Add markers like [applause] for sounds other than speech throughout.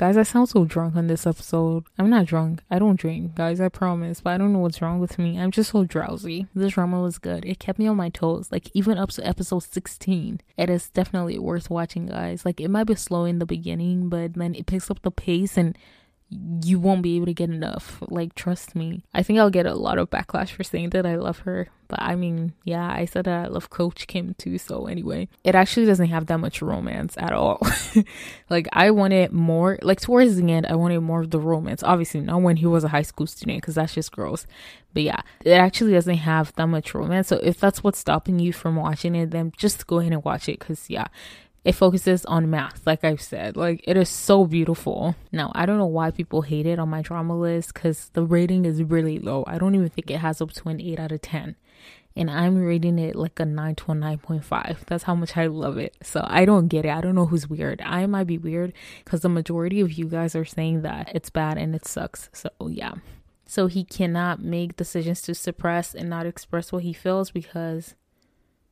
Guys, I sound so drunk on this episode. I'm not drunk. I don't drink, guys, I promise. But I don't know what's wrong with me. I'm just so drowsy. This drama was good. It kept me on my toes. Like, even up to episode 16. It is definitely worth watching, guys. Like, it might be slow in the beginning, but then it picks up the pace and you won't be able to get enough. Like, trust me. I think I'll get a lot of backlash for saying that I love her. But I mean, yeah, I said that I love Coach Kim too. So, anyway, it actually doesn't have that much romance at all. [laughs] like, I wanted more, like, towards the end, I wanted more of the romance. Obviously, not when he was a high school student, because that's just gross. But yeah, it actually doesn't have that much romance. So, if that's what's stopping you from watching it, then just go ahead and watch it. Because, yeah, it focuses on math like i've said. Like it is so beautiful. Now i don't know why people hate it on my drama list because the rating is really low. I don't even think it has up to an 8 out of 10 and i'm rating it like a 9 to a 9.5 that's how much i love it. So i don't get it. I don't know who's weird. I might be weird because the majority of you guys are saying that it's bad and it sucks. So yeah. So he cannot make decisions to suppress and not express what he feels because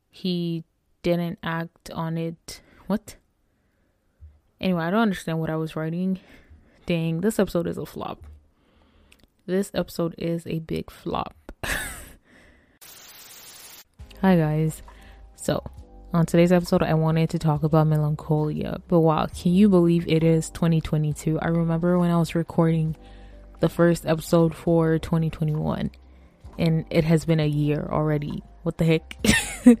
he didn't act on it what? Anyway, I don't understand what I was writing. Dang, this episode is a flop. This episode is a big flop. [laughs] Hi, guys. So, on today's episode, I wanted to talk about melancholia. But wow, can you believe it is 2022? I remember when I was recording the first episode for 2021, and it has been a year already. What the heck? [laughs]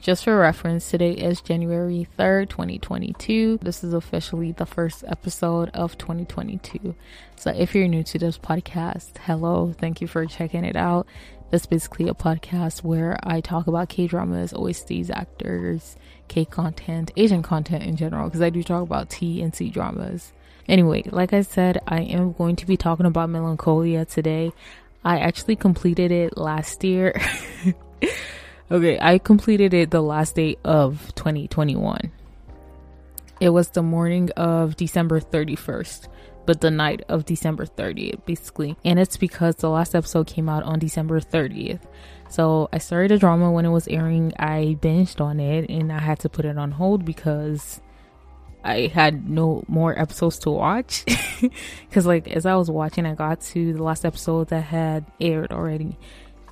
Just for reference, today is January 3rd, 2022. This is officially the first episode of 2022. So if you're new to this podcast, hello, thank you for checking it out. This is basically a podcast where I talk about K dramas, OSTs, actors, K content, Asian content in general, because I do talk about T and C dramas. Anyway, like I said, I am going to be talking about Melancholia today. I actually completed it last year. [laughs] Okay, I completed it the last day of 2021. It was the morning of December 31st, but the night of December 30th, basically. And it's because the last episode came out on December 30th. So I started a drama when it was airing. I binged on it and I had to put it on hold because I had no more episodes to watch. [laughs] Because, like, as I was watching, I got to the last episode that had aired already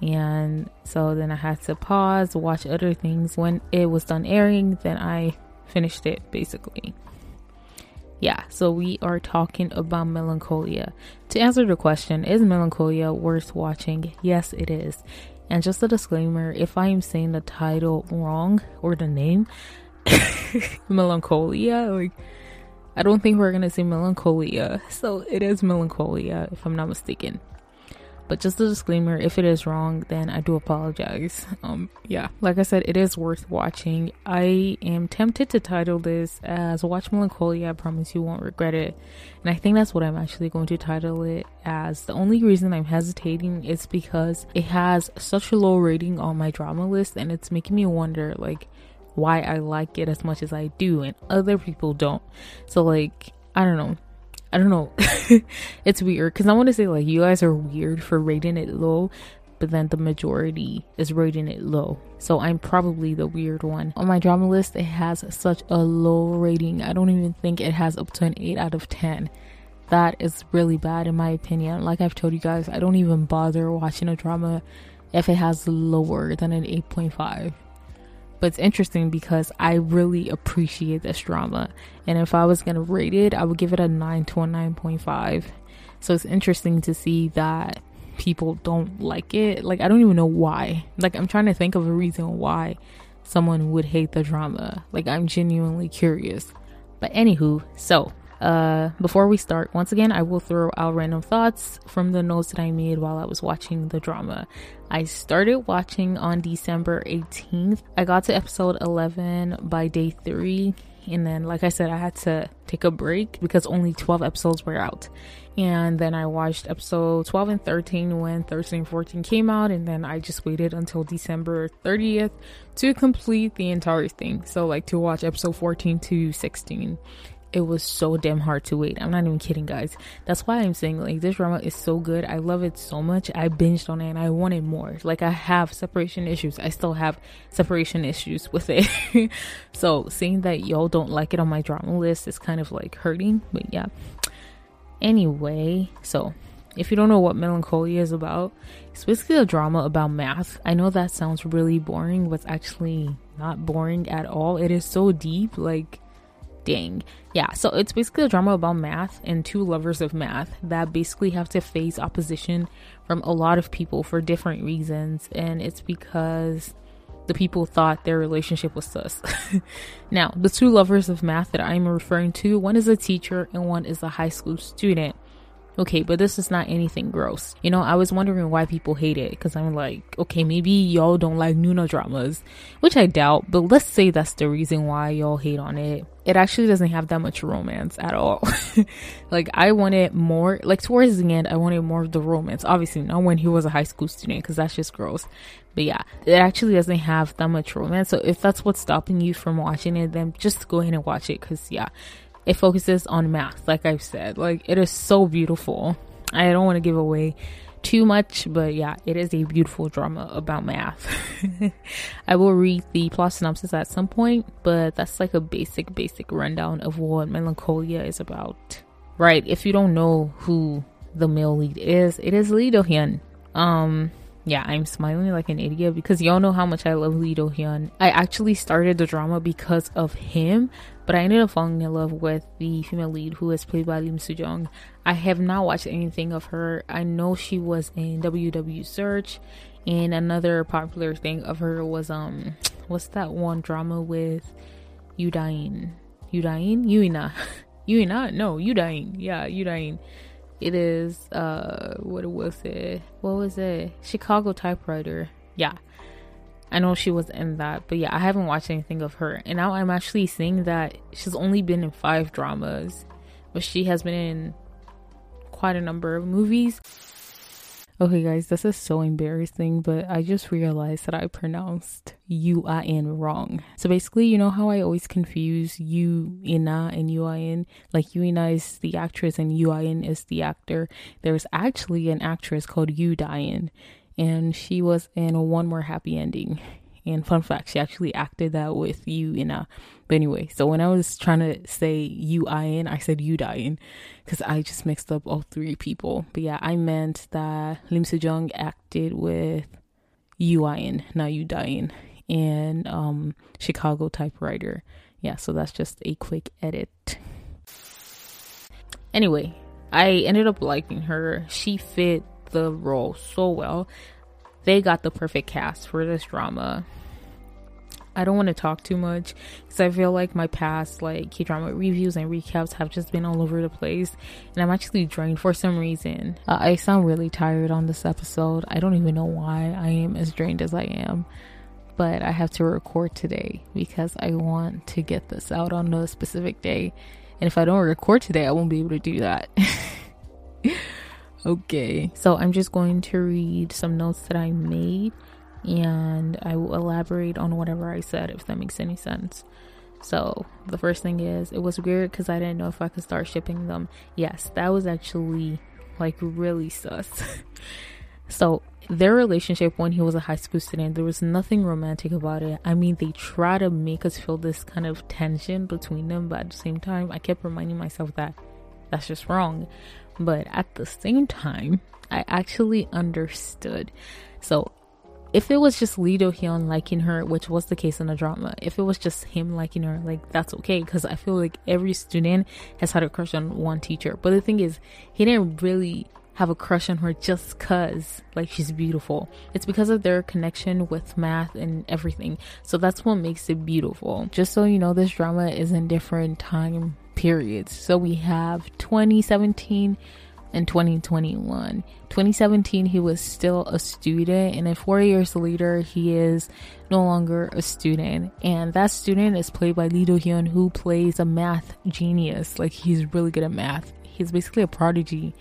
and so then I had to pause, watch other things. When it was done airing, then I finished it basically. Yeah, so we are talking about Melancholia. To answer the question, is Melancholia worth watching? Yes, it is. And just a disclaimer if I am saying the title wrong or the name, [laughs] Melancholia, like, I don't think we're gonna say Melancholia. So it is Melancholia, if I'm not mistaken. But just a disclaimer, if it is wrong, then I do apologize. Um, yeah, like I said, it is worth watching. I am tempted to title this as Watch Melancholia, I promise you won't regret it. And I think that's what I'm actually going to title it as. The only reason I'm hesitating is because it has such a low rating on my drama list and it's making me wonder like why I like it as much as I do and other people don't. So like I don't know. I don't know. [laughs] it's weird because I want to say like you guys are weird for rating it low, but then the majority is rating it low. So I'm probably the weird one. On my drama list, it has such a low rating. I don't even think it has up to an 8 out of 10. That is really bad in my opinion. Like I've told you guys, I don't even bother watching a drama if it has lower than an 8.5. But it's interesting because I really appreciate this drama. And if I was going to rate it, I would give it a 9 to a 9.5. So it's interesting to see that people don't like it. Like, I don't even know why. Like, I'm trying to think of a reason why someone would hate the drama. Like, I'm genuinely curious. But, anywho, so uh, before we start, once again, I will throw out random thoughts from the notes that I made while I was watching the drama. I started watching on December 18th. I got to episode 11 by day three. And then, like I said, I had to take a break because only 12 episodes were out. And then I watched episode 12 and 13 when 13 and 14 came out. And then I just waited until December 30th to complete the entire thing. So, like, to watch episode 14 to 16 it was so damn hard to wait. I'm not even kidding, guys. That's why I'm saying like this drama is so good. I love it so much. I binged on it and I wanted more. Like I have separation issues. I still have separation issues with it. [laughs] so seeing that y'all don't like it on my drama list is kind of like hurting. But yeah. Anyway, so if you don't know what melancholia is about, it's basically a drama about math. I know that sounds really boring, but it's actually not boring at all. It is so deep, like dang. Yeah, so it's basically a drama about math and two lovers of math that basically have to face opposition from a lot of people for different reasons, and it's because the people thought their relationship was sus. [laughs] now, the two lovers of math that I'm referring to, one is a teacher and one is a high school student. Okay, but this is not anything gross. You know, I was wondering why people hate it because I'm like, okay, maybe y'all don't like Nuna dramas, which I doubt, but let's say that's the reason why y'all hate on it. It actually doesn't have that much romance at all. [laughs] like, I wanted more, like, towards the end, I wanted more of the romance. Obviously, not when he was a high school student because that's just gross. But yeah, it actually doesn't have that much romance. So if that's what's stopping you from watching it, then just go ahead and watch it because yeah, it focuses on math, like I've said. Like it is so beautiful. I don't want to give away too much, but yeah, it is a beautiful drama about math. [laughs] I will read the plot synopsis at some point, but that's like a basic, basic rundown of what Melancholia is about. Right, if you don't know who the male lead is, it is Lee Do Hyun. Um, yeah, I'm smiling like an idiot because y'all know how much I love Lee Do Hyun. I actually started the drama because of him, but I ended up falling in love with the female lead who is played by Lim Soo Jung. I have not watched anything of her. I know she was in WW Search, and another popular thing of her was um, what's that one drama with Udain? Udain? Yuina. Yuina? No, Udain. Yeah, Udain. It is uh what was it? What was it? Chicago typewriter. Yeah. I know she was in that, but yeah, I haven't watched anything of her. And now I'm actually seeing that she's only been in five dramas, but she has been in quite a number of movies. Okay, guys, this is so embarrassing, but I just realized that I pronounced U-I-N wrong. So basically, you know how I always confuse U-Ina and U-I-N? Like U-Ina is the actress and U-I-N is the actor. There's actually an actress called Yoo Da In, and she was in One More Happy Ending. And fun fact, she actually acted that with Yoo In Na. But anyway, so when I was trying to say you I in, I said Yoo Da In because I just mixed up all three people. But yeah, I meant that Lim Soo Jung acted with you I in, not Yoo Da In, and um, Chicago typewriter. Yeah, so that's just a quick edit. Anyway, I ended up liking her. She fit the role so well. They got the perfect cast for this drama. I don't want to talk too much because I feel like my past like K drama reviews and recaps have just been all over the place, and I'm actually drained for some reason. Uh, I sound really tired on this episode. I don't even know why I am as drained as I am, but I have to record today because I want to get this out on a specific day, and if I don't record today, I won't be able to do that. [laughs] okay, so I'm just going to read some notes that I made and I will elaborate on whatever I said if that makes any sense. So, the first thing is, it was weird because I didn't know if I could start shipping them. Yes, that was actually like really sus. [laughs] so, their relationship when he was a high school student, there was nothing romantic about it. I mean, they try to make us feel this kind of tension between them, but at the same time, I kept reminding myself that that's just wrong. But at the same time, I actually understood. So if it was just Lee Do Hyun liking her, which was the case in the drama, if it was just him liking her, like that's okay because I feel like every student has had a crush on one teacher. But the thing is, he didn't really have a crush on her just cuz like she's beautiful. It's because of their connection with math and everything. So that's what makes it beautiful. Just so you know, this drama is in different time periods. So we have 2017 in 2021. 2017, he was still a student, and then four years later, he is no longer a student. And that student is played by Lee Do Hyun, who plays a math genius. Like, he's really good at math. He's basically a prodigy.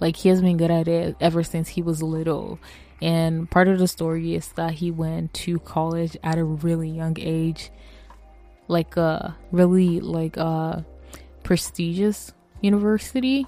Like, he has been good at it ever since he was little. And part of the story is that he went to college at a really young age, like a really like a prestigious university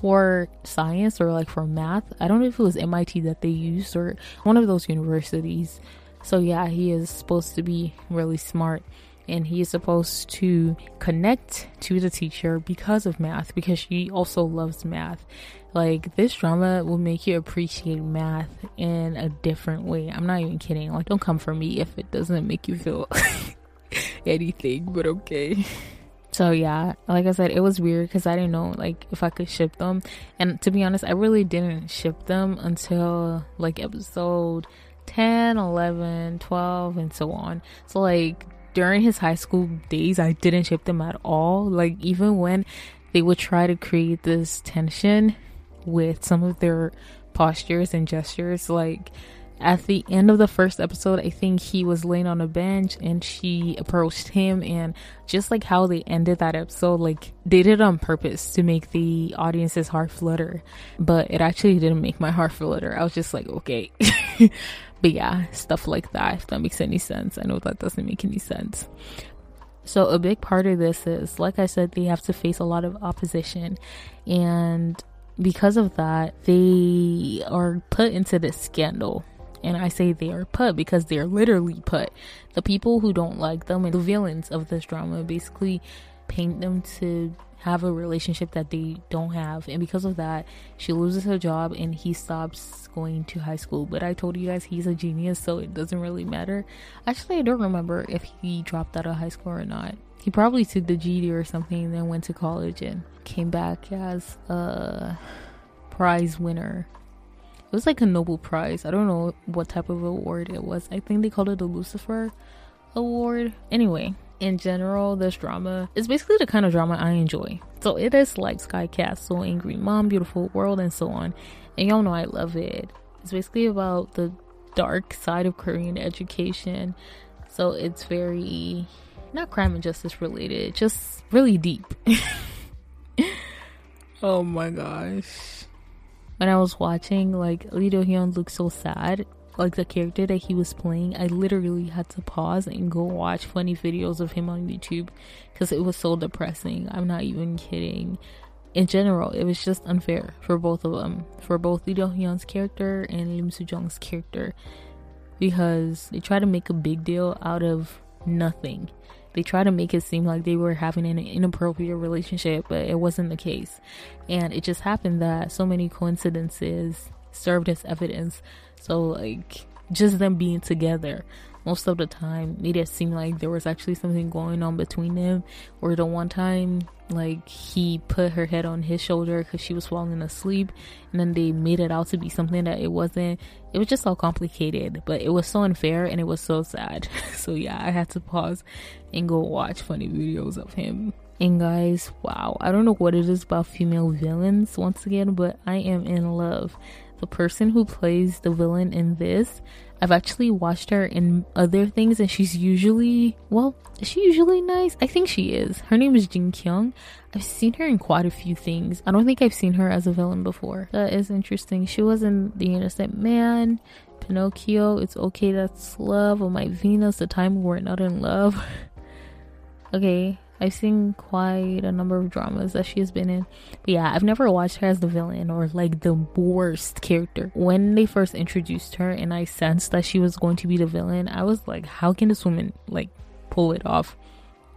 for science or like for math. I don't know if it was MIT that they used or one of those universities. So yeah, he is supposed to be really smart. and he is supposed to connect to the teacher because of math because she also loves math like this drama will make you appreciate math in a different way i'm not even kidding like don't come for me if it doesn't make you feel [laughs] anything but okay [laughs] so yeah like i said it was weird because i didn't know like if i could ship them. And to be honest i really didn't ship them until like episode 10 11 12 and so on. So like during his high school days i didn't ship them at all. Like even when they would try to create this tension with some of their postures and gestures like at the end of the first episode, I think he was laying on a bench and she approached him. And just like how they ended that episode, like they did it on purpose to make the audience's heart flutter. But it actually didn't make my heart flutter. I was just like, okay. [laughs] but yeah, stuff like that, if that makes any sense. I know that doesn't make any sense. So, a big part of this is, like I said, they have to face a lot of opposition. And because of that, they are put into this scandal and I say they are put because they're literally put. The people who don't like them and the villains of this drama basically paint them to have a relationship that they don't have. And because of that she loses her job and he stops going to high school. But i told you guys he's a genius so it doesn't really matter. Actually i don't remember if he dropped out of high school or not. He probably took the ged or something and then went to college and came back as a prize winner was like a Nobel Prize. I don't know what type of award it was. I think they called it the Lucifer Award. Anyway, in general, this drama is basically the kind of drama I enjoy. So it is like Sky Castle, Angry Mom, Beautiful World, and so on. And y'all know I love it. It's basically about the dark side of Korean education. So it's very not crime and justice related, just really deep. [laughs] oh my gosh when I was watching, like Lee Do Hyun looked so sad. Like the character that he was playing, I literally had to pause and go watch funny videos of him on YouTube because it was so depressing. I'm not even kidding. In general, it was just unfair for both of them, for both Lee Do Hyun's character and Lim Soo Jung's character, because they try to make a big deal out of nothing they try to make it seem like they were having an inappropriate relationship, but it wasn't the case. And it just happened that so many coincidences served as evidence. So, like, just them being together most of the time made it seem like there was actually something going on between them. Or the one time, like, he put her head on his shoulder because she was falling asleep, and then they made it out to be something that it wasn't. It was just all complicated, but it was so unfair and it was so sad. [laughs] so, yeah, I had to pause and go watch funny videos of him. And guys, wow, I don't know what it is about female villains once again, but I am in love. The person who plays the villain in this I've actually watched her in other things and she's usually, well, is she usually nice? I think she is. Her name is Jin Kyung. I've seen her in quite a few things. I don't think I've seen her as a villain before. That is interesting. She was in The Innocent Man, Pinocchio, It's Okay That's Love, Oh My Venus, The Time We're Not in Love. [laughs] okay, I've seen quite a number of dramas that she has been in. But yeah, I've never watched her as the villain or like the worst character. When they first introduced her and I sensed that she was going to be the villain, I was like, how can this woman like pull it off?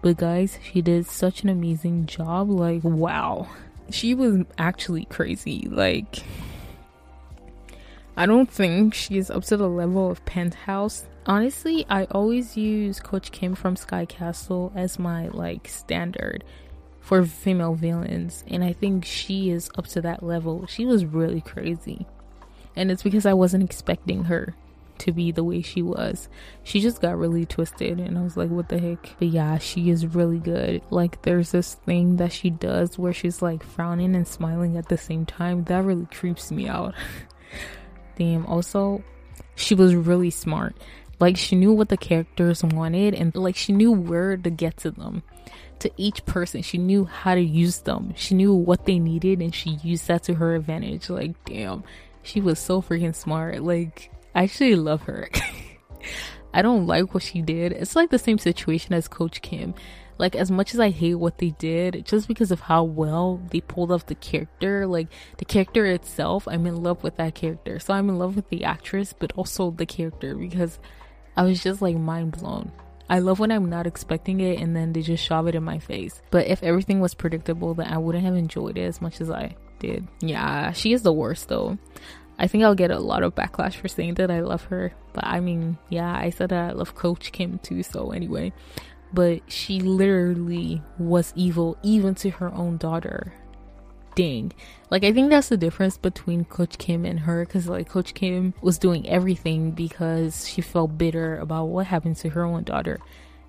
But guys, she did such an amazing job. Like, wow. She was actually crazy. Like, I don't think she's up to the level of Penthouse honestly, I always use Coach Kim from Sky Castle as my like standard for female villains, and I think she is up to that level. She was really crazy, and it's because I wasn't expecting her to be the way she was. She just got really twisted, and I was like, what the heck? But yeah, she is really good. Like, there's this thing that she does where she's like frowning and smiling at the same time. That really creeps me out. [laughs] Damn, also, she was really smart. Like she knew what the characters wanted and like she knew where to get to them. To each person, she knew how to use them. She knew what they needed and she used that to her advantage. Like, damn, she was so freaking smart. Like, I actually love her. [laughs] I don't like what she did. It's like the same situation as Coach Kim. Like, as much as I hate what they did, just because of how well they pulled off the character, like the character itself, I'm in love with that character. So I'm in love with the actress, but also the character because I was just like mind blown. I love when I'm not expecting it and then they just shove it in my face. But if everything was predictable, then I wouldn't have enjoyed it as much as I did. Yeah, she is the worst though. I think I'll get a lot of backlash for saying that I love her. But I mean, yeah, I said that I love Coach Kim too, so anyway. But she literally was evil even to her own daughter. Dang. Like, I think that's the difference between Coach Kim and her because, like, Coach Kim was doing everything because she felt bitter about what happened to her own daughter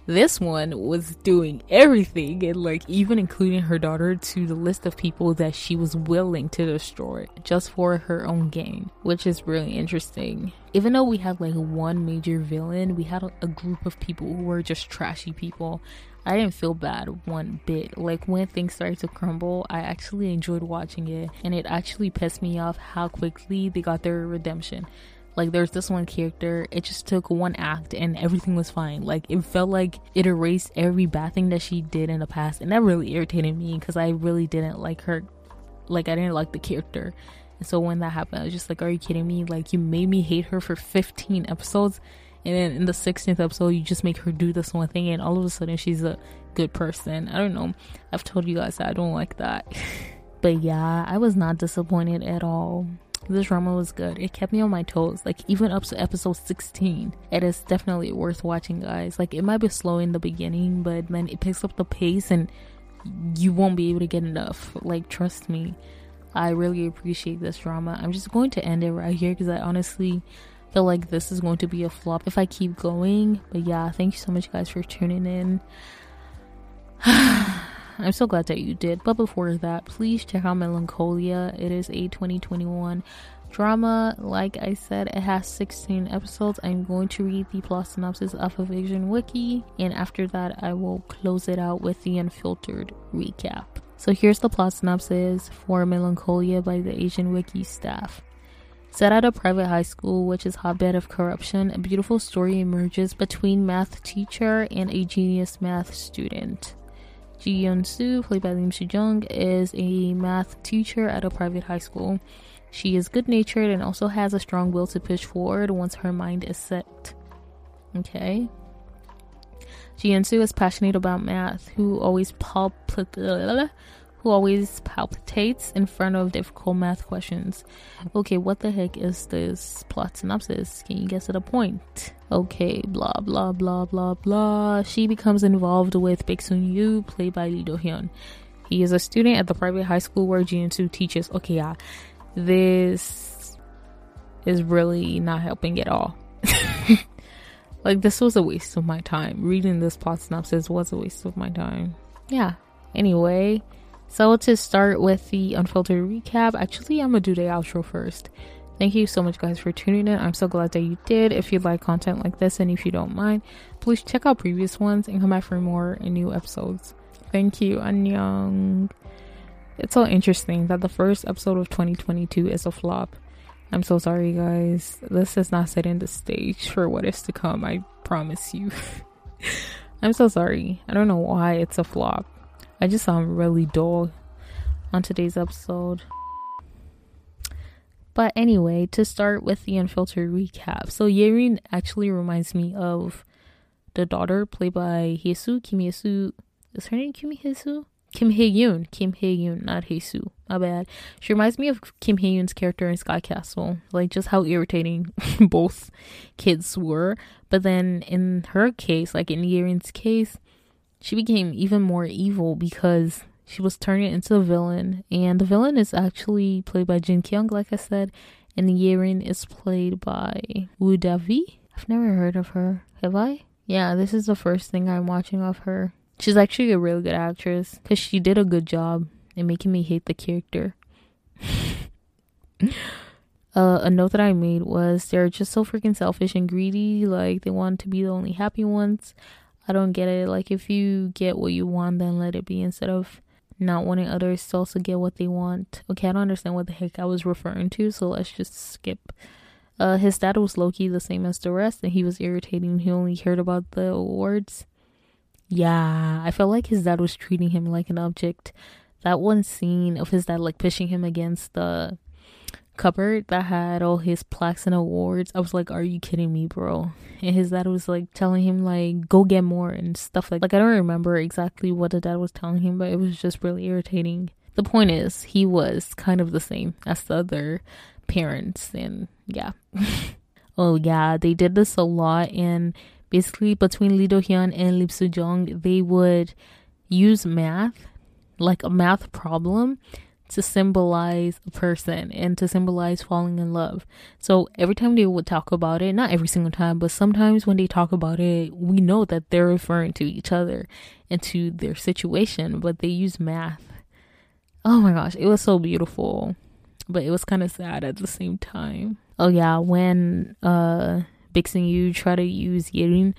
this one was doing everything and like even including her daughter to the list of people that she was willing to destroy just for her own gain which is really interesting even though we had like one major villain we had a, group of people who were just trashy people I didn't feel bad one bit. Like when things started to crumble, I actually enjoyed watching it, and it actually pissed me off how quickly they got their redemption. Like there's this one character, it just took one act and everything was fine. Like it felt like it erased every bad thing that she did in the past, and that really irritated me because I really didn't like her. Like I didn't like the character. And so when that happened, I was just like, "Are you kidding me? Like you made me hate her for 15 episodes." and then in the 16th episode you just make her do this one thing and all of a sudden she's a good person i don't know i've told you guys i don't like that [laughs] but yeah i was not disappointed at all this drama was good. It kept me on my toes, like even up to episode 16. It is definitely worth watching, guys. Like it might be slow in the beginning, but then it picks up the pace and you won't be able to get enough. Like trust me. I really appreciate this drama. I'm just going to end it right here because I honestly feel like this is going to be a flop if I keep going. But yeah, thank you so much guys for tuning in. [sighs] [sighs] I'm so glad that you did. But before that, please check out Melancholia. It is a 2021 drama. Like I said, it has 16 episodes. I'm going to read the plot synopsis off of Asian Wiki, and after that, I will close it out with the unfiltered recap. So here's the plot synopsis for Melancholia by the Asian Wiki staff. Set at a private high school, which is hotbed of corruption, a beautiful story emerges between math teacher and a genius math student. Ji Yoon Soo, played by Lim Soo Jung, is a math teacher at a private high school. She is good natured and also has a strong will to push forward once her mind is set. Okay. Ji Yoon Soo is passionate about math, who always palp- who always palpitates in front of difficult math questions. Okay, what the heck is this plot synopsis? Can you guess at a point? Okay, blah blah blah blah blah. She becomes involved with Baek Seung Yu, played by Lee Do Hyun. He is a student at the private high school where Jin Soo teaches. Okay, yeah, this is really not helping at all. [laughs] like this was a waste of my time. Reading this plot synopsis was a waste of my time. Yeah. Anyway, so to start with the unfiltered recap, actually I'm gonna do the outro first. Thank you so much guys for tuning in. I'm so glad that you did. If you like content like this and if you don't mind, please check out previous ones and come back for more new episodes. Thank you, Annyeong. It's so interesting that the first episode of 2022 is a flop. I'm so sorry guys. This is not setting the stage for what is to come, I promise you. [laughs] I'm so sorry. I don't know why it's a flop. I just sound really dull on today's episode. But anyway, to start with the unfiltered recap. So Yerin actually reminds me of the daughter played by Hyesu, Kim Hyesu. Is her name Kim Hyesu? Kim Hye Yoon. Kim Hye Yoon, not Hyesu. My bad. She reminds me of Kim Hye Yoon's character in Sky Castle. Like just how irritating [laughs] both kids were. But then in her case, like in Yerin's case, she became even more evil because she was turning into a villain. And the villain is actually played by Jin Kyung, like I said, and Yerin is played by Woo Davi. I've never heard of her. Have I? Yeah, this is the first thing I'm watching of her. She's actually a really good actress because she did a good job in making me hate the character. [laughs] uh, a note that I made was they're just so freaking selfish and greedy. Like they want to be the only happy ones. I don't get it. Like, if you get what you want, then let it be instead of not wanting others to also get what they want. Okay, I don't understand what the heck I was referring to, so let's just skip. Uh, his dad was Loki, the same as the rest, and he was irritating. He only cared about the awards. Yeah, I felt like his dad was treating him like an object. That one scene of his dad like pushing him against the cupboard that had all his plaques and awards. I was like, "Are you kidding me, bro?" And his dad was like telling him like, "Go get more" and stuff like. Like I don't remember exactly what the dad was telling him, but it was just really irritating. The point is, he was kind of the same as the other parents, and yeah. [laughs] oh yeah, they did this a lot, and basically between Lee Do Hyun and Lim Soo Jung, they would use math, like a math problem, to symbolize a person and to symbolize falling in love. So every time they would talk about it, not every single time, but sometimes when they talk about it, we know that they're referring to each other and to their situation, but they use math. Oh my gosh, it was so beautiful, but it was kind of sad at the same time. Oh yeah, when uh Seung Yu tried to use Yerin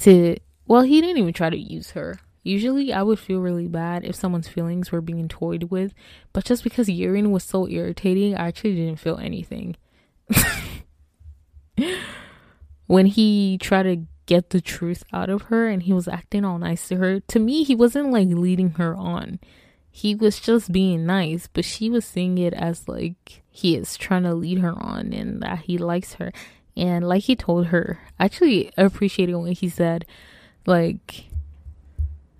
to well, he didn't even try to use her Usually, I would feel really bad if someone's feelings were being toyed with, but just because Yerin was so irritating, I actually didn't feel anything. [laughs] when he tried to get the truth out of her and he was acting all nice to her, to me, he wasn't like leading her on. He was just being nice, but she was seeing it as like he is trying to lead her on and that he likes her. And like he told her, I actually appreciated when he said, like,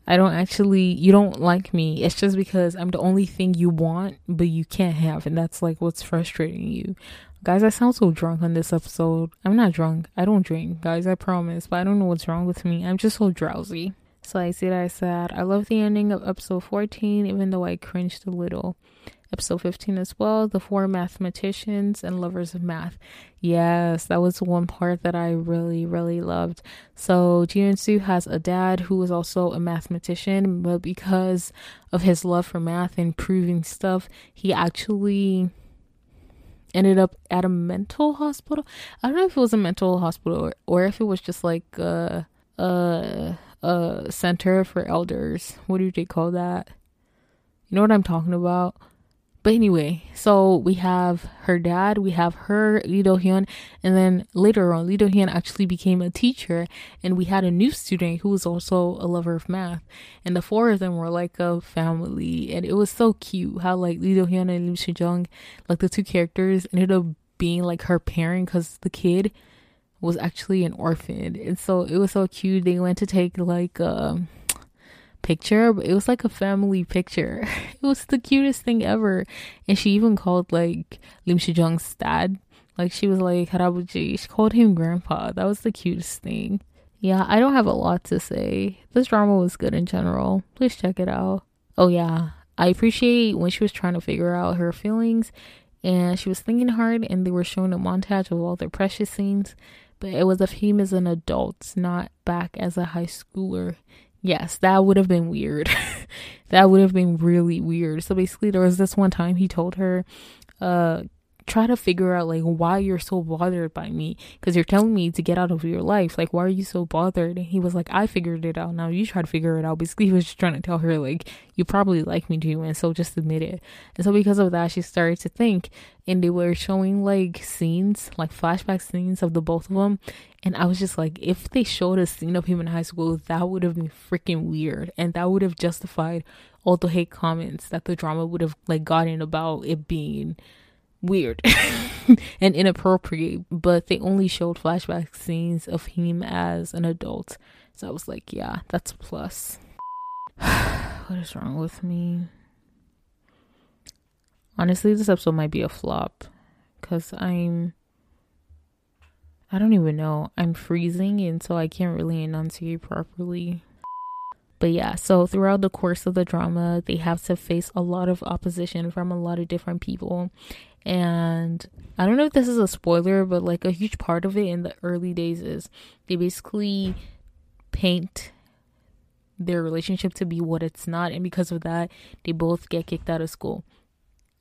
I don't actually, you don't like me. It's just because I'm the only thing you want, but you can't have. And that's like what's frustrating you. Guys, I sound so drunk on this episode. I'm not drunk. I don't drink, guys, I promise. But I don't know what's wrong with me. I'm just so drowsy. So I said, I said, I love the ending of episode 14, even though I cringed a little episode 15 as well the four mathematicians and lovers of math. Yes that was one part that i really really loved. So ji Soo has a dad who was also a mathematician but because of his love for math and proving stuff he actually ended up at a mental hospital. I don't know if it was a mental hospital or, or if it was just like a, a, a center for elders. What do they call that? You know what i'm talking about but anyway, so we have her dad, we have her, Lee Do Hyun, and then later on, Lee Do Hyun actually became a teacher, and we had a new student who was also a lover of math, and the four of them were like a family, and it was so cute how like Lee Do Hyun and Lim Soo Jung, like the two characters, ended up being like her parent because the kid was actually an orphan, and so it was so cute. They went to take like. Uh, picture, but it was like a family picture. [laughs] It was the cutest thing ever. And she even called like Lim Soo Jung's dad. Like she was like Harabuji. She called him grandpa. That was the cutest thing. Yeah, I don't have a lot to say. This drama was good in general. Please check it out. Oh yeah. I appreciate when she was trying to figure out her feelings and she was thinking hard and they were showing a montage of all their precious scenes but it was of him as an adult not back as a high schooler Yes, that would have been weird. [laughs] that would have been really weird. So basically, there was this one time he told her, uh, try to figure out like why you're so bothered by me because you're telling me to get out of your life. Like why are you so bothered? And he was like i figured it out. Now you try to figure it out. Basically [laughs] he was just trying to tell her like you probably like me too and so just admit it. And so because of that she started to think and they were showing like scenes like flashback scenes of the both of them and I was just like, if they showed a scene of him in high school, that would have been freaking weird. And that would have justified all the hate comments that the drama would have like gotten about it being weird [laughs] and inappropriate. But they only showed flashback scenes of him as an adult. So I was like, yeah, that's a plus. [sighs] what is wrong with me? Honestly, this episode might be a flop because I'm I don't even know. I'm freezing and so I can't really enunciate properly. But yeah, so throughout the course of the drama, they have to face a lot of opposition from a lot of different people. And I don't know if this is a spoiler, but like a huge part of it in the early days is they basically paint their relationship to be what it's not. And because of that, they both get kicked out of school.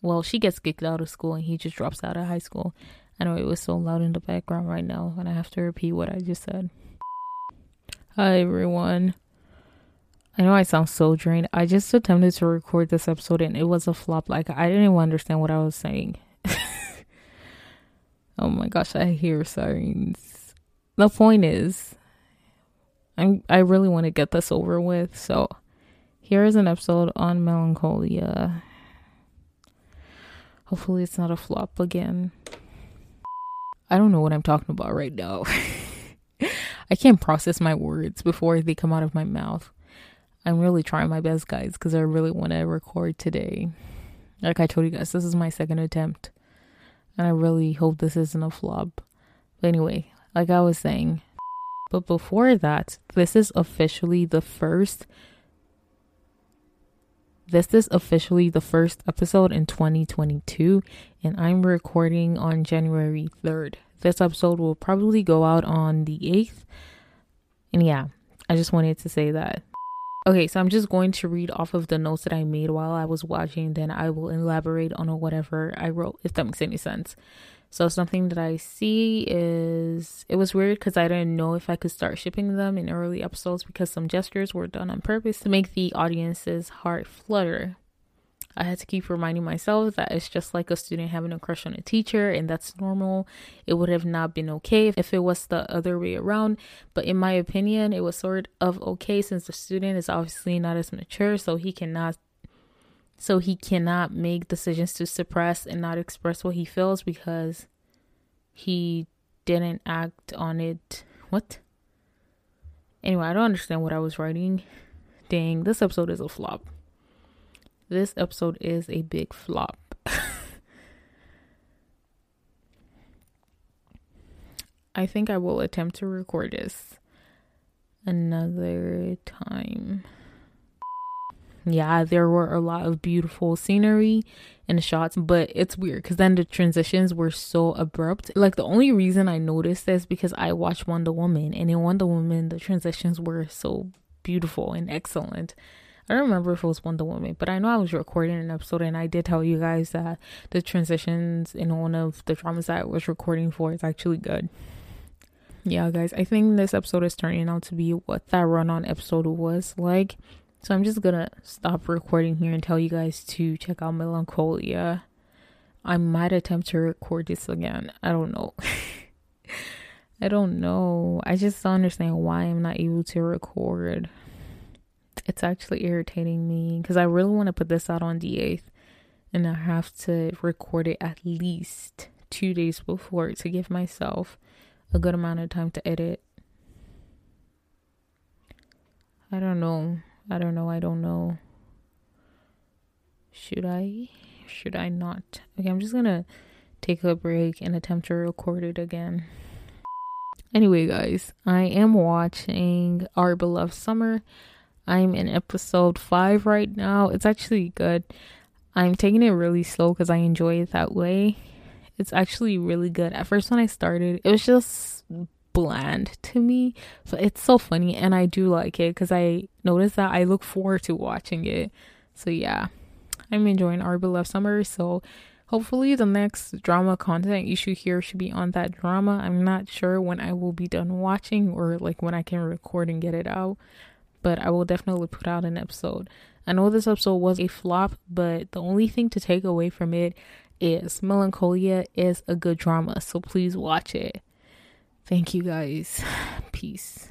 Well, she gets kicked out of school and he just drops out of high school. I know it was so loud in the background right now, and I have to repeat what I just said. Hi, everyone. I know I sound so drained. I just attempted to record this episode and it was a flop. Like, I didn't even understand what I was saying. Oh my gosh, I hear sirens. The point is, I'm, I really want to get this over with. So, here is an episode on melancholia. Hopefully, it's not a flop again. I don't know what I'm talking about right now. [laughs] I can't process my words before they come out of my mouth. I'm really trying my best, guys, because I really want to record today. Like I told you guys, this is my second attempt. And I really hope this isn't a flop. But anyway, like I was saying, but before that, this is officially the first. This is officially the first episode in 2022, and I'm recording on January 3rd. This episode will probably go out on the 8th. And yeah, I just wanted to say that. Okay, so I'm just going to read off of the notes that I made while I was watching, then I will elaborate on whatever I wrote, if that makes any sense. So, something that I see is it was weird because I didn't know if I could start shipping them in early episodes because some gestures were done on purpose to make the audience's heart flutter. I had to keep reminding myself that it's just like a student having a crush on a teacher, and that's normal. It would have not been okay if it was the other way around, but in my opinion, it was sort of okay since the student is obviously not as mature, so he cannot so he cannot make decisions to suppress and not express what he feels because he didn't act on it. What? Anyway, I don't understand what I was writing. Dang, this episode is a flop. This episode is a big flop. [laughs] I think I will attempt to record this another time. Yeah, there were a lot of beautiful scenery and shots, but it's weird because then the transitions were so abrupt. Like the only reason I noticed this because I watched Wonder Woman, and in Wonder Woman, the transitions were so beautiful and excellent. I don't remember if it was Wonder Woman, but I know I was recording an episode and I did tell you guys that the transitions in one of the dramas that I was recording for is actually good. Yeah, guys, I think this episode is turning out to be what that run on episode was like. So I'm just gonna stop recording here and tell you guys to check out Melancholia. I might attempt to record this again. I don't know. [laughs] I don't know. I just don't understand why I'm not able to record it's actually irritating me because I really want to put this out on the 8th and I have to record it at least two days before to give myself a good amount of time to edit. I don't know. I don't know. I don't know. Should I? Should I not? Okay, I'm just gonna take a break and attempt to record it again. Anyway, guys, I am watching Our Beloved Summer. I'm in episode five right now. It's actually good. I'm taking it really slow because I enjoy it that way. It's actually really good. At first, when I started, it was just bland to me, but it's so funny and I do like it because I noticed that I look forward to watching it. So, yeah, I'm enjoying Our Beloved Summer. So, hopefully, the next drama content issue here should be on that drama. I'm not sure when I will be done watching or like when I can record and get it out but I will definitely put out an episode. I know this episode was a flop, but the only thing to take away from it is Melancholia is a good drama, so please watch it. Thank you guys. [sighs] Peace.